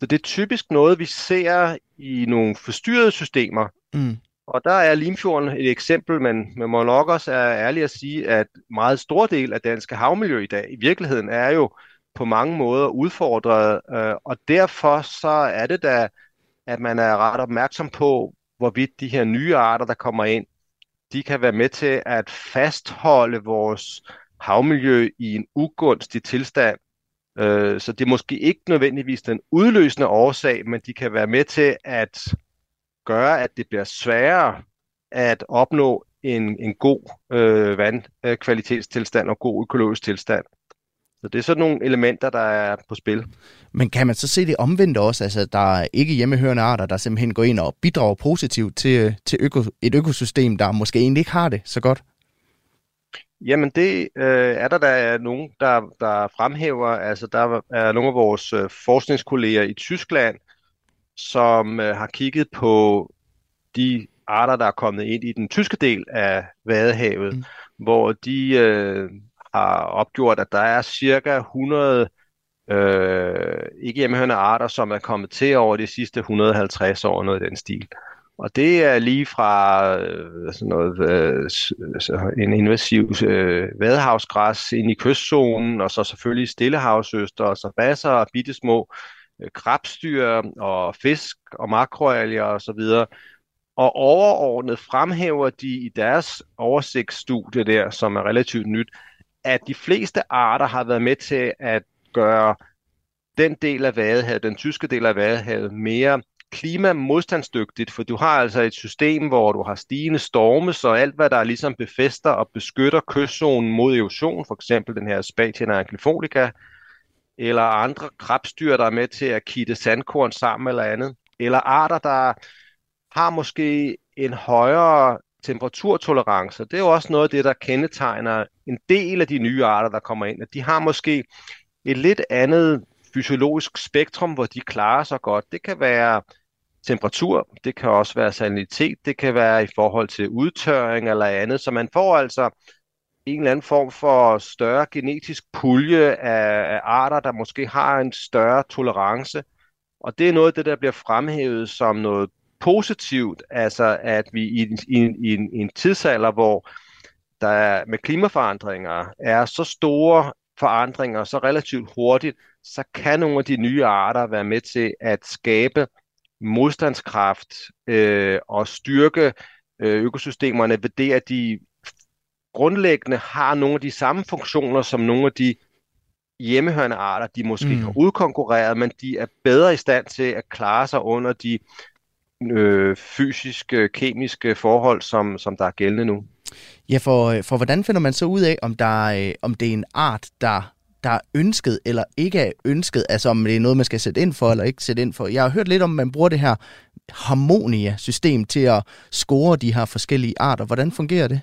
så det er typisk noget, vi ser i nogle forstyrrede systemer. Mm. Og der er Limfjorden et eksempel, men man må nok også er ærlig at sige, at meget stor del af danske havmiljø i dag i virkeligheden er jo på mange måder udfordret, øh, og derfor så er det da, at man er ret opmærksom på, hvorvidt de her nye arter, der kommer ind, de kan være med til at fastholde vores havmiljø i en ugunstig tilstand, Øh, så det er måske ikke nødvendigvis den udløsende årsag, men de kan være med til at gøre, at det bliver sværere at opnå en, en god øh, vandkvalitetstilstand og god økologisk tilstand. Så det er sådan nogle elementer, der er på spil. Men kan man så se det omvendt også? Altså, der er ikke hjemmehørende arter, der simpelthen går ind og bidrager positivt til, til øko, et økosystem, der måske egentlig ikke har det så godt? Jamen det øh, er der, der er nogen, der, der fremhæver. Altså der er nogle af vores øh, forskningskolleger i Tyskland, som øh, har kigget på de arter, der er kommet ind i den tyske del af Vadehavet, mm. hvor de øh, har opgjort, at der er cirka 100 øh, ikke hjemmehørende arter, som er kommet til over de sidste 150 år, noget i den stil. Og det er lige fra øh, sådan noget, øh, altså en invasiv øh, vadehavsgræs ind i kystzonen, og så selvfølgelig stillehavsøster, og så basser og bittesmå øh, krabstyr og fisk og makroalger og så videre. Og overordnet fremhæver de i deres oversigtsstudie der, som er relativt nyt, at de fleste arter har været med til at gøre den del af Vadehavet, den tyske del af Vadehavet, mere klimamodstandsdygtigt, for du har altså et system, hvor du har stigende storme, så alt hvad der ligesom befester og beskytter kystzonen mod erosion, for eksempel den her Spatien anglifolica, eller andre krabstyr, der er med til at kitte sandkorn sammen eller andet, eller arter, der har måske en højere temperaturtolerance. Det er jo også noget af det, der kendetegner en del af de nye arter, der kommer ind, at de har måske et lidt andet fysiologisk spektrum, hvor de klarer sig godt. Det kan være temperatur, det kan også være salinitet, det kan være i forhold til udtørring eller andet, så man får altså en eller anden form for større genetisk pulje af, af arter, der måske har en større tolerance. Og det er noget af det, der bliver fremhævet som noget positivt, altså at vi i, i, i, en, i en tidsalder, hvor der er, med klimaforandringer er så store forandringer så relativt hurtigt, så kan nogle af de nye arter være med til at skabe modstandskraft øh, og styrke øh, økosystemerne ved det, at de grundlæggende har nogle af de samme funktioner som nogle af de hjemmehørende arter, de måske mm. har udkonkurreret, men de er bedre i stand til at klare sig under de øh, fysiske, kemiske forhold, som, som der er gældende nu. Ja, for, øh, for hvordan finder man så ud af, om, der, øh, om det er en art, der der er ønsket eller ikke er ønsket, altså om det er noget, man skal sætte ind for eller ikke sætte ind for. Jeg har hørt lidt om, at man bruger det her harmonia-system til at score de her forskellige arter. Hvordan fungerer det?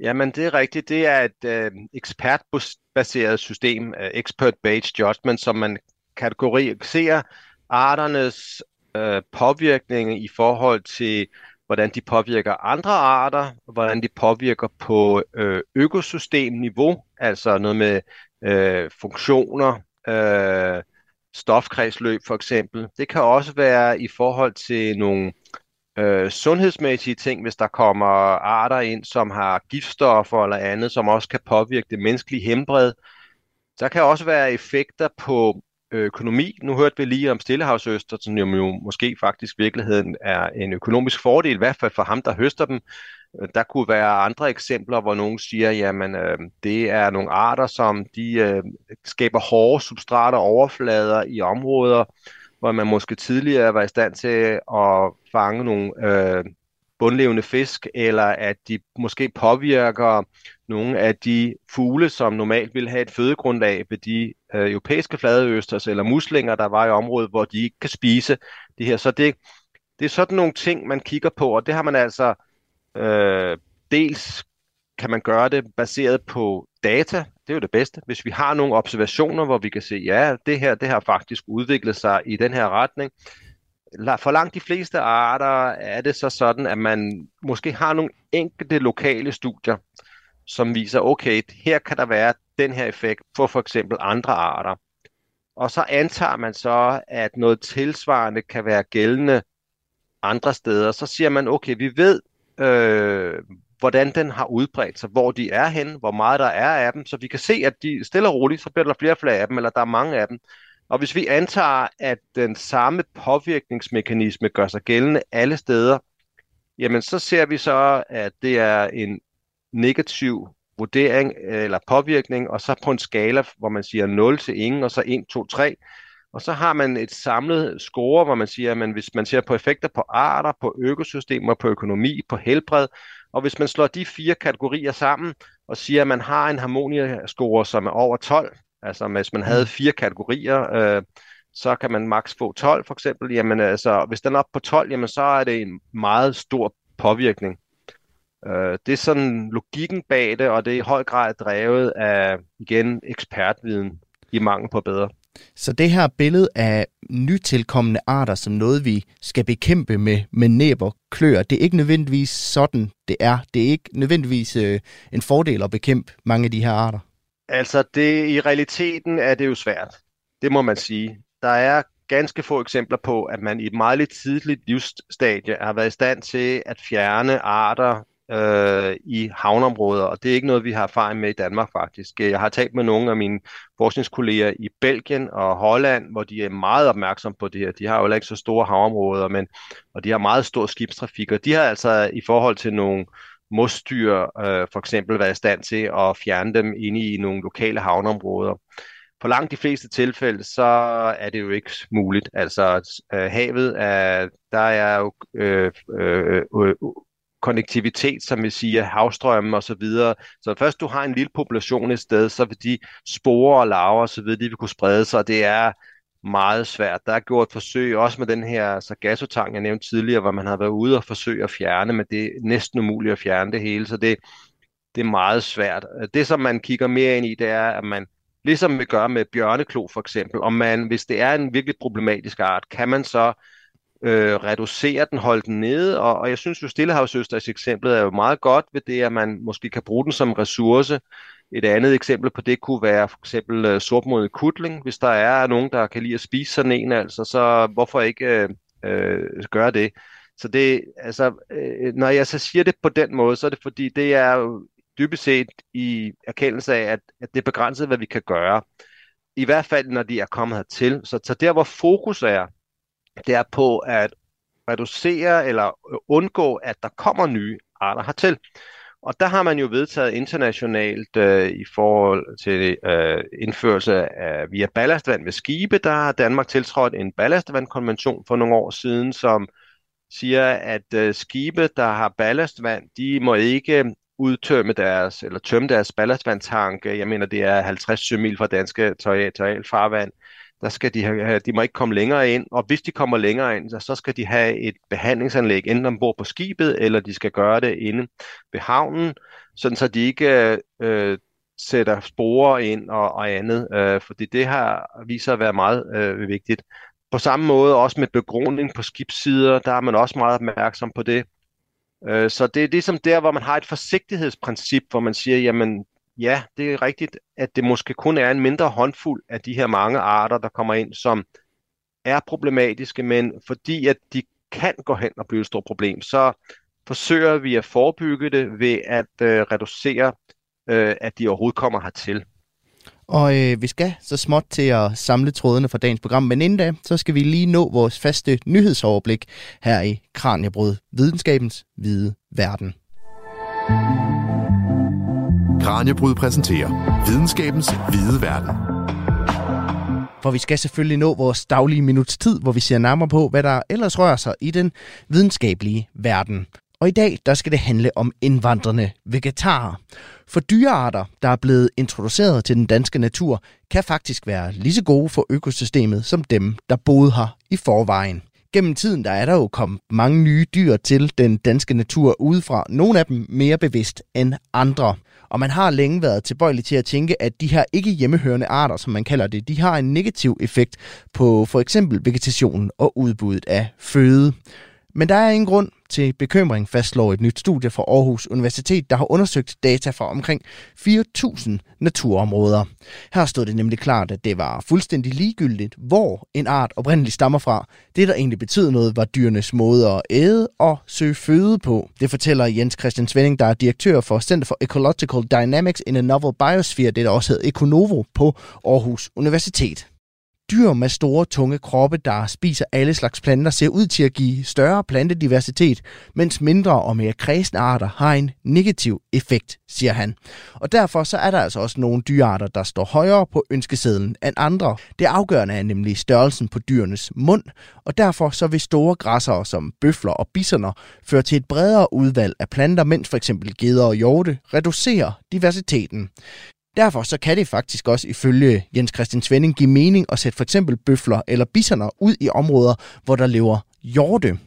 Jamen, det er rigtigt. Det er et øh, ekspertbaseret system, øh, expert-based judgment, som man kategoriserer arternes øh, påvirkning i forhold til, hvordan de påvirker andre arter, hvordan de påvirker på øh, økosystemniveau, altså noget med øh, funktioner, øh, stofkredsløb for eksempel. Det kan også være i forhold til nogle øh, sundhedsmæssige ting, hvis der kommer arter ind, som har giftstoffer eller andet, som også kan påvirke det menneskelige helbred. Der kan også være effekter på økonomi. Nu hørte vi lige om Stillehavsøster, som jo måske faktisk i virkeligheden er en økonomisk fordel, i hvert fald for ham, der høster dem. Der kunne være andre eksempler, hvor nogen siger, jamen øh, det er nogle arter, som de øh, skaber hårde substrater overflader i områder, hvor man måske tidligere var i stand til at fange nogle øh, bundlevende fisk, eller at de måske påvirker nogle af de fugle, som normalt vil have et fødegrundlag ved de øh, europæiske fladeøsters eller muslinger, der var i området, hvor de ikke kan spise det her. Så det, det er sådan nogle ting, man kigger på, og det har man altså øh, dels kan man gøre det baseret på data, det er jo det bedste. Hvis vi har nogle observationer, hvor vi kan se, ja, det her det har faktisk udviklet sig i den her retning, for langt de fleste arter er det så sådan, at man måske har nogle enkelte lokale studier, som viser, okay, her kan der være den her effekt for for eksempel andre arter. Og så antager man så, at noget tilsvarende kan være gældende andre steder. Så siger man, okay, vi ved, øh, hvordan den har udbredt sig, hvor de er henne, hvor meget der er af dem, så vi kan se, at de stille og roligt, så bliver der flere og flere af dem, eller der er mange af dem. Og hvis vi antager, at den samme påvirkningsmekanisme gør sig gældende alle steder, jamen så ser vi så, at det er en negativ vurdering øh, eller påvirkning, og så på en skala, hvor man siger 0 til ingen, og så 1, 2, 3. Og så har man et samlet score, hvor man siger, at hvis man ser på effekter på arter, på økosystemer, på økonomi, på helbred, og hvis man slår de fire kategorier sammen og siger, at man har en harmonia-score, som er over 12, Altså hvis man havde mm. fire kategorier, øh, så kan man maks få 12 for eksempel. Jamen altså, hvis den er op på 12, jamen så er det en meget stor påvirkning. Øh, det er sådan logikken bag det, og det er i høj grad drevet af, igen, ekspertviden i mangel på bedre. Så det her billede af nytilkommende arter som noget, vi skal bekæmpe med, med næb og klør, det er ikke nødvendigvis sådan, det er. Det er ikke nødvendigvis øh, en fordel at bekæmpe mange af de her arter. Altså, det, i realiteten er det jo svært. Det må man sige. Der er ganske få eksempler på, at man i et meget lidt tidligt livsstadie har været i stand til at fjerne arter øh, i havneområder, og det er ikke noget, vi har erfaring med i Danmark faktisk. Jeg har talt med nogle af mine forskningskolleger i Belgien og Holland, hvor de er meget opmærksomme på det her. De har jo ikke så store havområder, men, og de har meget stor skibstrafik, og de har altså i forhold til nogle mosdyr øh, for eksempel været i stand til at fjerne dem inde i nogle lokale havneområder. På langt de fleste tilfælde, så er det jo ikke muligt. Altså øh, havet, er, der er jo øh, øh, øh, konnektivitet, som vi siger, havstrømme og så videre. Så først du har en lille population et sted, så vil de sporer og larver og så videre, de vil kunne sprede sig, det er meget svært. Der er gjort forsøg også med den her sargassotang, jeg nævnte tidligere, hvor man har været ude og forsøge at fjerne, men det er næsten umuligt at fjerne det hele, så det, det er meget svært. Det, som man kigger mere ind i, det er, at man, ligesom vi gør med bjørneklo for eksempel, om man, hvis det er en virkelig problematisk art, kan man så øh, reducere den, holde den nede, og, og jeg synes jo Stillehavsøsters eksemplet er jo meget godt ved det, at man måske kan bruge den som ressource. Et andet eksempel på det kunne være for eksempel øh, sortmodet kutling. Hvis der er nogen, der kan lide at spise sådan en, altså, så hvorfor ikke øh, øh, gøre det? Så det, altså, øh, når jeg så siger det på den måde, så er det fordi, det er dybest set i erkendelse af, at, at det er begrænset, hvad vi kan gøre. I hvert fald, når de er kommet hertil. Så, så der, hvor fokus er, det er på at reducere eller øh, undgå, at der kommer nye arter hertil. Og der har man jo vedtaget internationalt øh, i forhold til øh, indførelse af via ballastvand ved skibe. Der har Danmark tiltrådt en ballastvandkonvention for nogle år siden, som siger, at øh, skibe, der har ballastvand, de må ikke udtømme deres, eller tømme deres ballastvandtanke. Jeg mener, det er 50 sømil fra danske territorialfarvand der skal de, have, de må ikke komme længere ind, og hvis de kommer længere ind, så skal de have et behandlingsanlæg enten ombord på skibet, eller de skal gøre det inde ved havnen, sådan så de ikke øh, sætter sporer ind og, og andet, øh, fordi det har viser at være meget øh, vigtigt. På samme måde også med begrundning på skibssider, der er man også meget opmærksom på det. Øh, så det er ligesom der, hvor man har et forsigtighedsprincip, hvor man siger, jamen ja, det er rigtigt, at det måske kun er en mindre håndfuld af de her mange arter, der kommer ind, som er problematiske, men fordi at de kan gå hen og blive et stort problem, så forsøger vi at forebygge det ved at øh, reducere, øh, at de overhovedet kommer hertil. Og øh, vi skal så småt til at samle trådene for dagens program, men inden da, så skal vi lige nå vores faste nyhedsoverblik her i Kranjebrød, videnskabens hvide verden. Kranjebrud præsenterer videnskabens hvide verden. For vi skal selvfølgelig nå vores daglige minuts tid, hvor vi ser nærmere på, hvad der ellers rører sig i den videnskabelige verden. Og i dag, der skal det handle om indvandrende vegetarer. For dyrearter, der er blevet introduceret til den danske natur, kan faktisk være lige så gode for økosystemet som dem, der boede her i forvejen. Gennem tiden der er der jo kommet mange nye dyr til den danske natur udefra. Nogle af dem mere bevidst end andre. Og man har længe været tilbøjelig til at tænke, at de her ikke hjemmehørende arter, som man kalder det, de har en negativ effekt på for eksempel vegetationen og udbuddet af føde. Men der er ingen grund til bekymring, fastslår et nyt studie fra Aarhus Universitet, der har undersøgt data fra omkring 4.000 naturområder. Her stod det nemlig klart, at det var fuldstændig ligegyldigt, hvor en art oprindeligt stammer fra. Det, der egentlig betød noget, var dyrenes måde at æde og søge føde på. Det fortæller Jens Christian Svending, der er direktør for Center for Ecological Dynamics in a Novel Biosphere, det der også hedder Econovo på Aarhus Universitet. Dyr med store, tunge kroppe, der spiser alle slags planter, ser ud til at give større plantediversitet, mens mindre og mere kredsende arter har en negativ effekt, siger han. Og derfor så er der altså også nogle dyrearter, der står højere på ønskesedlen end andre. Det afgørende er nemlig størrelsen på dyrenes mund, og derfor så vil store græssere som bøfler og bisoner føre til et bredere udvalg af planter, mens for eksempel geder og hjorte reducerer diversiteten. Derfor så kan det faktisk også ifølge Jens Christian Svending give mening at sætte for eksempel bøfler eller bisoner ud i områder, hvor der lever hjorte.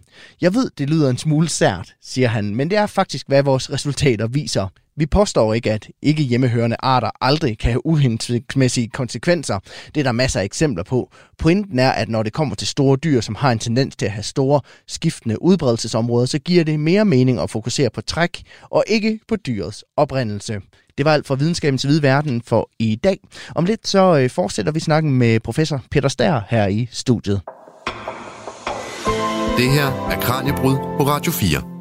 Jeg ved, det lyder en smule sært, siger han, men det er faktisk, hvad vores resultater viser. Vi påstår ikke, at ikke hjemmehørende arter aldrig kan have uhensigtsmæssige konsekvenser. Det er der masser af eksempler på. Pointen er, at når det kommer til store dyr, som har en tendens til at have store, skiftende udbredelsesområder, så giver det mere mening at fokusere på træk og ikke på dyrets oprindelse. Det var alt fra videnskabens hvide verden for i dag. Om lidt så øh, fortsætter vi snakken med professor Peter Stær her i studiet. Det her er Kranjebrud på Radio 4.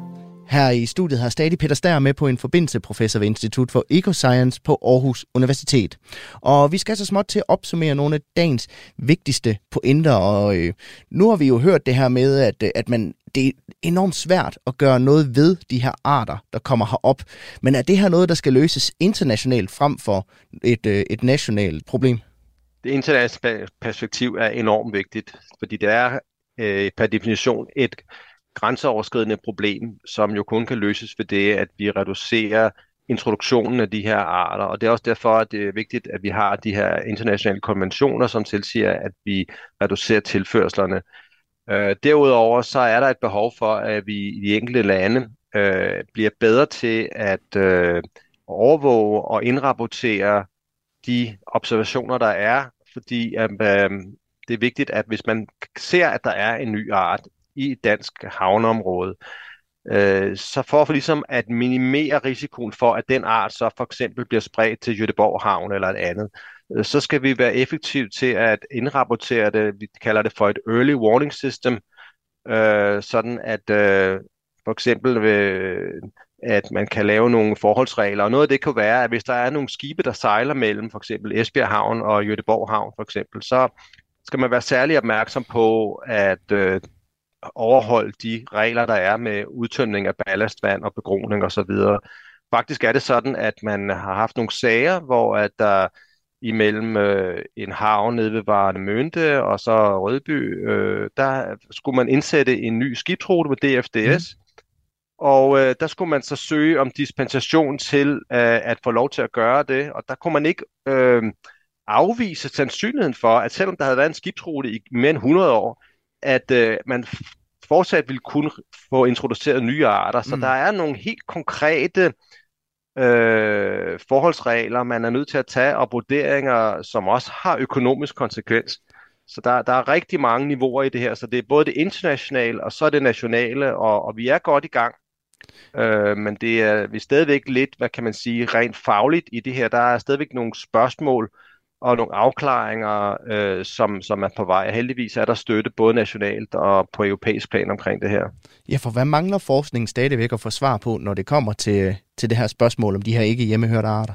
Her i studiet har stadig Peter Stær med på en forbindelse professor ved Institut for Ecoscience på Aarhus Universitet. Og vi skal så småt til at opsummere nogle af dagens vigtigste pointer. Og øh, nu har vi jo hørt det her med, at, at man, det er enormt svært at gøre noget ved de her arter, der kommer herop. Men er det her noget, der skal løses internationalt frem for et, øh, et nationalt problem? Det internationale perspektiv er enormt vigtigt, fordi det er øh, per definition et grænseoverskridende problem, som jo kun kan løses ved det, at vi reducerer introduktionen af de her arter, og det er også derfor, at det er vigtigt, at vi har de her internationale konventioner, som tilsiger, at vi reducerer tilførslerne. Øh, derudover så er der et behov for, at vi i de enkelte lande øh, bliver bedre til at øh, overvåge og indrapportere de observationer, der er, fordi øh, det er vigtigt, at hvis man ser, at der er en ny art i et dansk havneområde, øh, Øh, så for, for ligesom at minimere risikoen for, at den art så for eksempel bliver spredt til Jødeborg Havn eller et andet, øh, så skal vi være effektive til at indrapportere det, vi kalder det for et early warning system, øh, sådan at øh, for eksempel ved, at man kan lave nogle forholdsregler, og noget af det kan være, at hvis der er nogle skibe, der sejler mellem for eksempel Esbjerg Havn og Jødeborg Havn for eksempel, så skal man være særlig opmærksom på at øh, overholde de regler, der er med udtømning af ballastvand og begroning osv. Faktisk er det sådan, at man har haft nogle sager, hvor at der imellem øh, en havn nede ved Varne Mønte og så Rødby, øh, der skulle man indsætte en ny skibsrute med DFDS, mm. og øh, der skulle man så søge om dispensation til øh, at få lov til at gøre det, og der kunne man ikke øh, afvise sandsynligheden for, at selvom der havde været en skibsrute i mere end 100 år, at øh, man fortsat ville kunne få introduceret nye arter. Så mm. der er nogle helt konkrete øh, forholdsregler, man er nødt til at tage, og vurderinger, som også har økonomisk konsekvens. Så der, der er rigtig mange niveauer i det her, så det er både det internationale, og så det nationale, og, og vi er godt i gang. Øh, men det er, vi er stadigvæk lidt, hvad kan man sige, rent fagligt i det her. Der er stadigvæk nogle spørgsmål, og nogle afklaringer, øh, som, som er på vej. Heldigvis er der støtte både nationalt og på europæisk plan omkring det her. Ja, for hvad mangler forskningen stadigvæk at få svar på, når det kommer til, til det her spørgsmål om de her ikke hjemmehørte arter?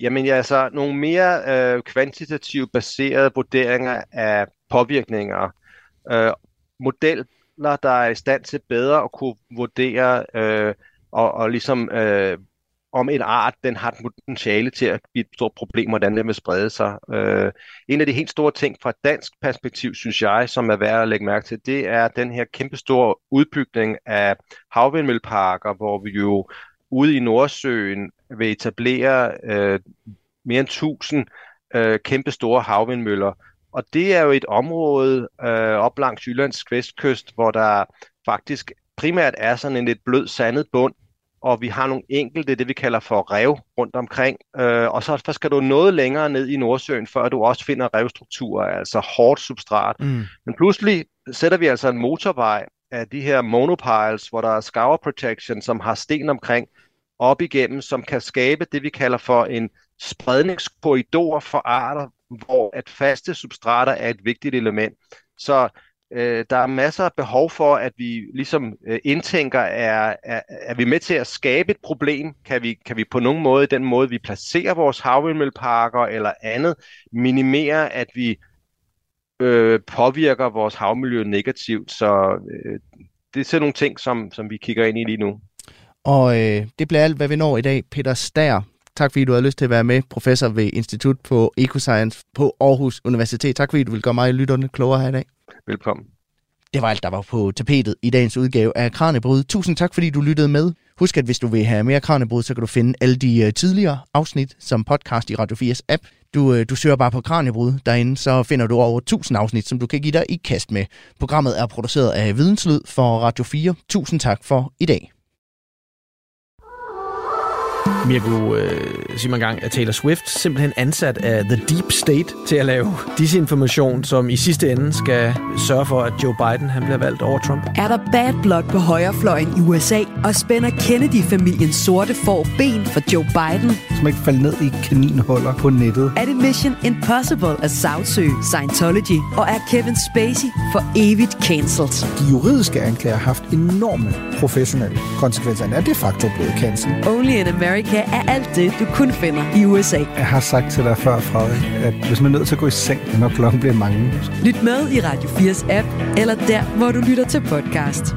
Jamen ja, altså nogle mere øh, kvantitativt baserede vurderinger af påvirkninger. Øh, modeller, der er i stand til bedre at kunne vurdere øh, og, og ligesom øh, om en art, den har et potentiale til at blive et stort problem, hvordan den vil sprede sig. Øh, en af de helt store ting fra dansk perspektiv, synes jeg, som er værd at lægge mærke til, det er den her kæmpestore udbygning af havvindmølleparker, hvor vi jo ude i Nordsøen vil etablere øh, mere end 1000 øh, kæmpe store havvindmøller. Og det er jo et område øh, op langs Jyllands vestkyst, hvor der faktisk primært er sådan en lidt blød sandet bund, og vi har nogle enkelte, det vi kalder for rev rundt omkring. Øh, og så skal du noget længere ned i Nordsøen, før du også finder revstrukturer, altså hårdt substrat. Mm. Men pludselig sætter vi altså en motorvej af de her monopiles, hvor der er scour protection, som har sten omkring, op igennem, som kan skabe det, vi kalder for en spredningskorridor for arter, hvor at faste substrater er et vigtigt element. Så øh, der er masser af behov for, at vi ligesom øh, indtænker, er, er, er vi med til at skabe et problem? Kan vi, kan vi på nogen måde, den måde vi placerer vores havvindmølleparker eller andet, minimere, at vi øh, påvirker vores havmiljø negativt? Så øh, det er sådan nogle ting, som, som vi kigger ind i lige nu. Og øh, det bliver alt, hvad vi når i dag. Peter Stær, tak fordi du har lyst til at være med, professor ved Institut på Ecoscience på Aarhus Universitet. Tak fordi du vil gøre mig lytterne klogere her i dag. Velkommen. Det var alt, der var på tapetet i dagens udgave af Kranjebrud. Tusind tak, fordi du lyttede med. Husk, at hvis du vil have mere Kranjebrud, så kan du finde alle de øh, tidligere afsnit som podcast i Radio 4's app. Du, øh, du søger bare på Kranjebrud derinde, så finder du over 1000 afsnit, som du kan give dig i kast med. Programmet er produceret af Videnslyd for Radio 4. Tusind tak for i dag. Mirko øh, siger man gang, at Taylor Swift simpelthen ansat af The Deep State til at lave disinformation, som i sidste ende skal sørge for, at Joe Biden han bliver valgt over Trump. Er der bad blood på højrefløjen i USA, og spænder Kennedy-familiens sorte får ben for Joe Biden? Som ikke falder ned i kaninhuller på nettet. Er det Mission Impossible at sagsøge Scientology? Og er Kevin Spacey for evigt cancelled? De juridiske anklager har haft enorme professionelle konsekvenser. Er de facto blevet cancelled. Only in America er alt det, du kun finder i USA. Jeg har sagt til dig før, Frederik, at hvis man er nødt til at gå i seng, når klokken bliver mange. Lyt med i Radio 4's app, eller der, hvor du lytter til podcast.